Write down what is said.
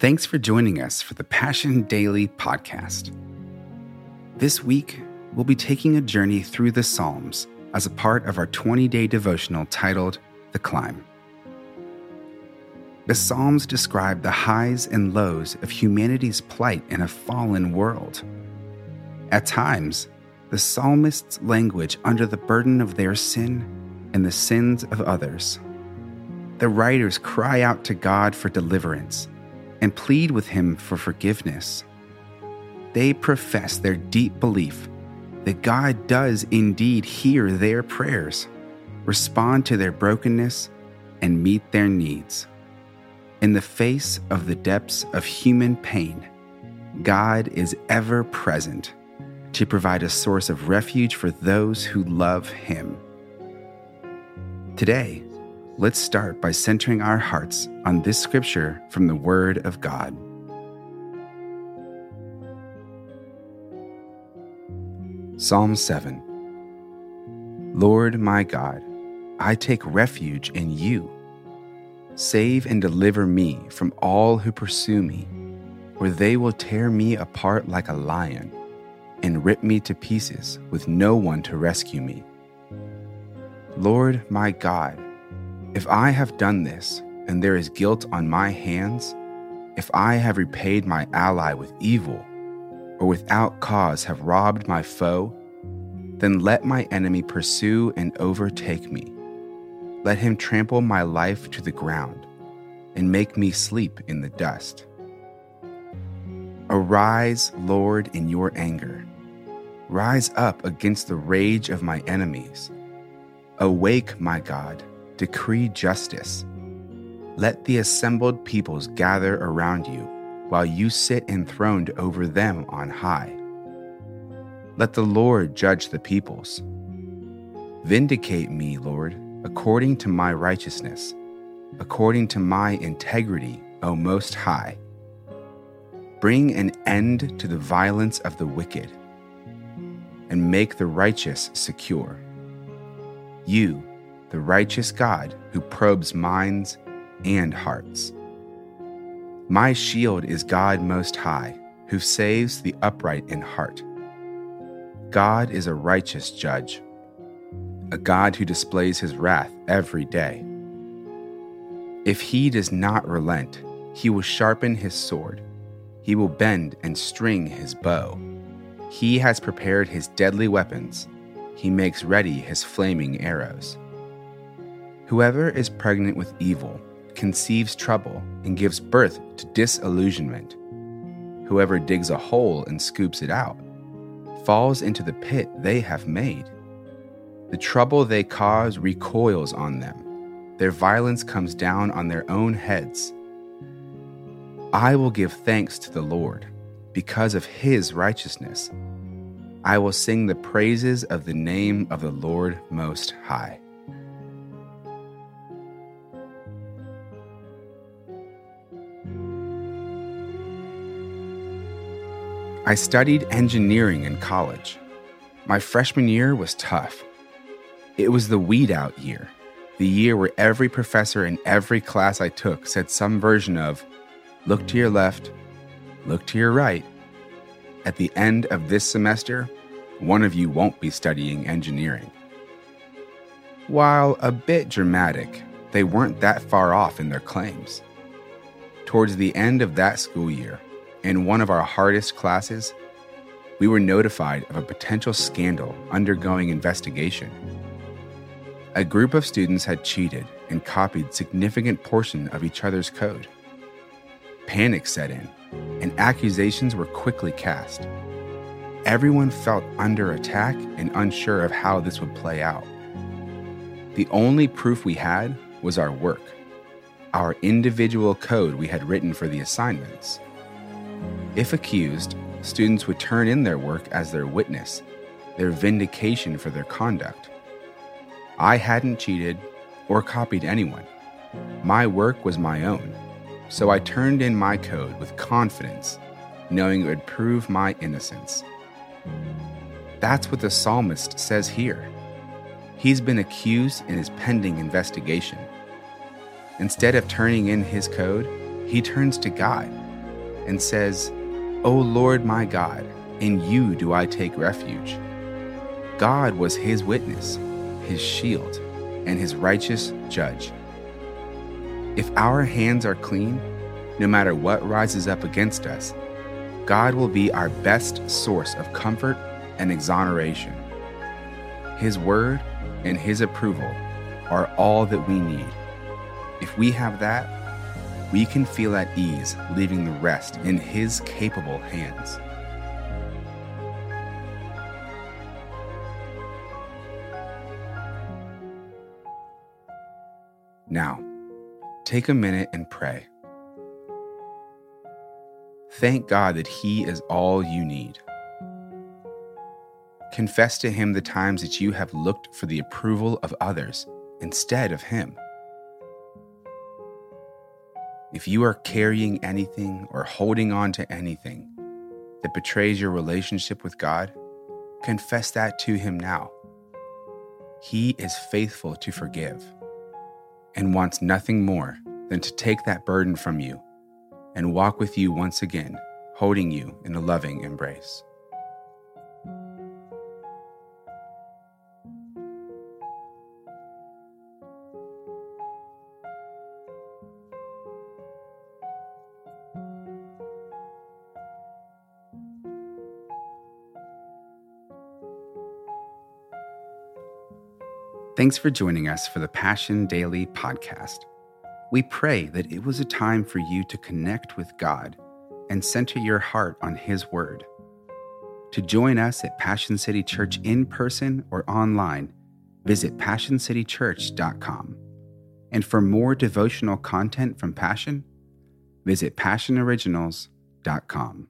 Thanks for joining us for the Passion Daily podcast. This week, we'll be taking a journey through the Psalms as a part of our 20 day devotional titled The Climb. The Psalms describe the highs and lows of humanity's plight in a fallen world. At times, the psalmist's language under the burden of their sin and the sins of others. The writers cry out to God for deliverance and plead with Him for forgiveness. They profess their deep belief that God does indeed hear their prayers, respond to their brokenness, and meet their needs. In the face of the depths of human pain, God is ever present to provide a source of refuge for those who love Him. Today, let's start by centering our hearts on this scripture from the Word of God. Psalm 7 Lord my God, I take refuge in you. Save and deliver me from all who pursue me, or they will tear me apart like a lion and rip me to pieces with no one to rescue me. Lord my God, if I have done this and there is guilt on my hands, if I have repaid my ally with evil, or without cause have robbed my foe, then let my enemy pursue and overtake me. Let him trample my life to the ground and make me sleep in the dust. Arise, Lord, in your anger. Rise up against the rage of my enemies. Awake, my God, decree justice. Let the assembled peoples gather around you while you sit enthroned over them on high. Let the Lord judge the peoples. Vindicate me, Lord according to my righteousness, according to my integrity, O Most High. Bring an end to the violence of the wicked, and make the righteous secure. You, the righteous God who probes minds and hearts. My shield is God Most High, who saves the upright in heart. God is a righteous judge a God who displays his wrath every day. If he does not relent, he will sharpen his sword, he will bend and string his bow. He has prepared his deadly weapons, he makes ready his flaming arrows. Whoever is pregnant with evil conceives trouble and gives birth to disillusionment. Whoever digs a hole and scoops it out falls into the pit they have made. The trouble they cause recoils on them. Their violence comes down on their own heads. I will give thanks to the Lord because of his righteousness. I will sing the praises of the name of the Lord Most High. I studied engineering in college. My freshman year was tough. It was the weed out year, the year where every professor in every class I took said some version of look to your left, look to your right. At the end of this semester, one of you won't be studying engineering. While a bit dramatic, they weren't that far off in their claims. Towards the end of that school year, in one of our hardest classes, we were notified of a potential scandal undergoing investigation a group of students had cheated and copied significant portion of each other's code. Panic set in, and accusations were quickly cast. Everyone felt under attack and unsure of how this would play out. The only proof we had was our work, our individual code we had written for the assignments. If accused, students would turn in their work as their witness, their vindication for their conduct. I hadn't cheated or copied anyone. My work was my own, so I turned in my code with confidence, knowing it would prove my innocence. That's what the psalmist says here. He's been accused in his pending investigation. Instead of turning in his code, he turns to God and says, O Lord my God, in you do I take refuge. God was his witness, his shield, and his righteous judge. If our hands are clean, no matter what rises up against us, God will be our best source of comfort and exoneration. His word and His approval are all that we need. If we have that, we can feel at ease leaving the rest in His capable hands. Now, take a minute and pray. Thank God that He is all you need. Confess to Him the times that you have looked for the approval of others instead of Him. If you are carrying anything or holding on to anything that betrays your relationship with God, confess that to Him now. He is faithful to forgive and wants nothing more than to take that burden from you and walk with you once again, holding you in a loving embrace. Thanks for joining us for the Passion Daily podcast. We pray that it was a time for you to connect with God and center your heart on His Word. To join us at Passion City Church in person or online, visit PassionCityChurch.com. And for more devotional content from Passion, visit PassionOriginals.com.